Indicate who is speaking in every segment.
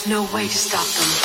Speaker 1: there's no way to stop them.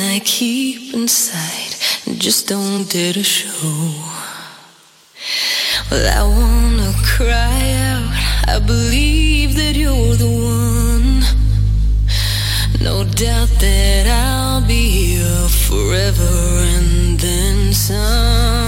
Speaker 2: I keep inside and just don't dare to show. Well, I wanna cry out. I believe that you're the one. No doubt that I'll be here forever and then some.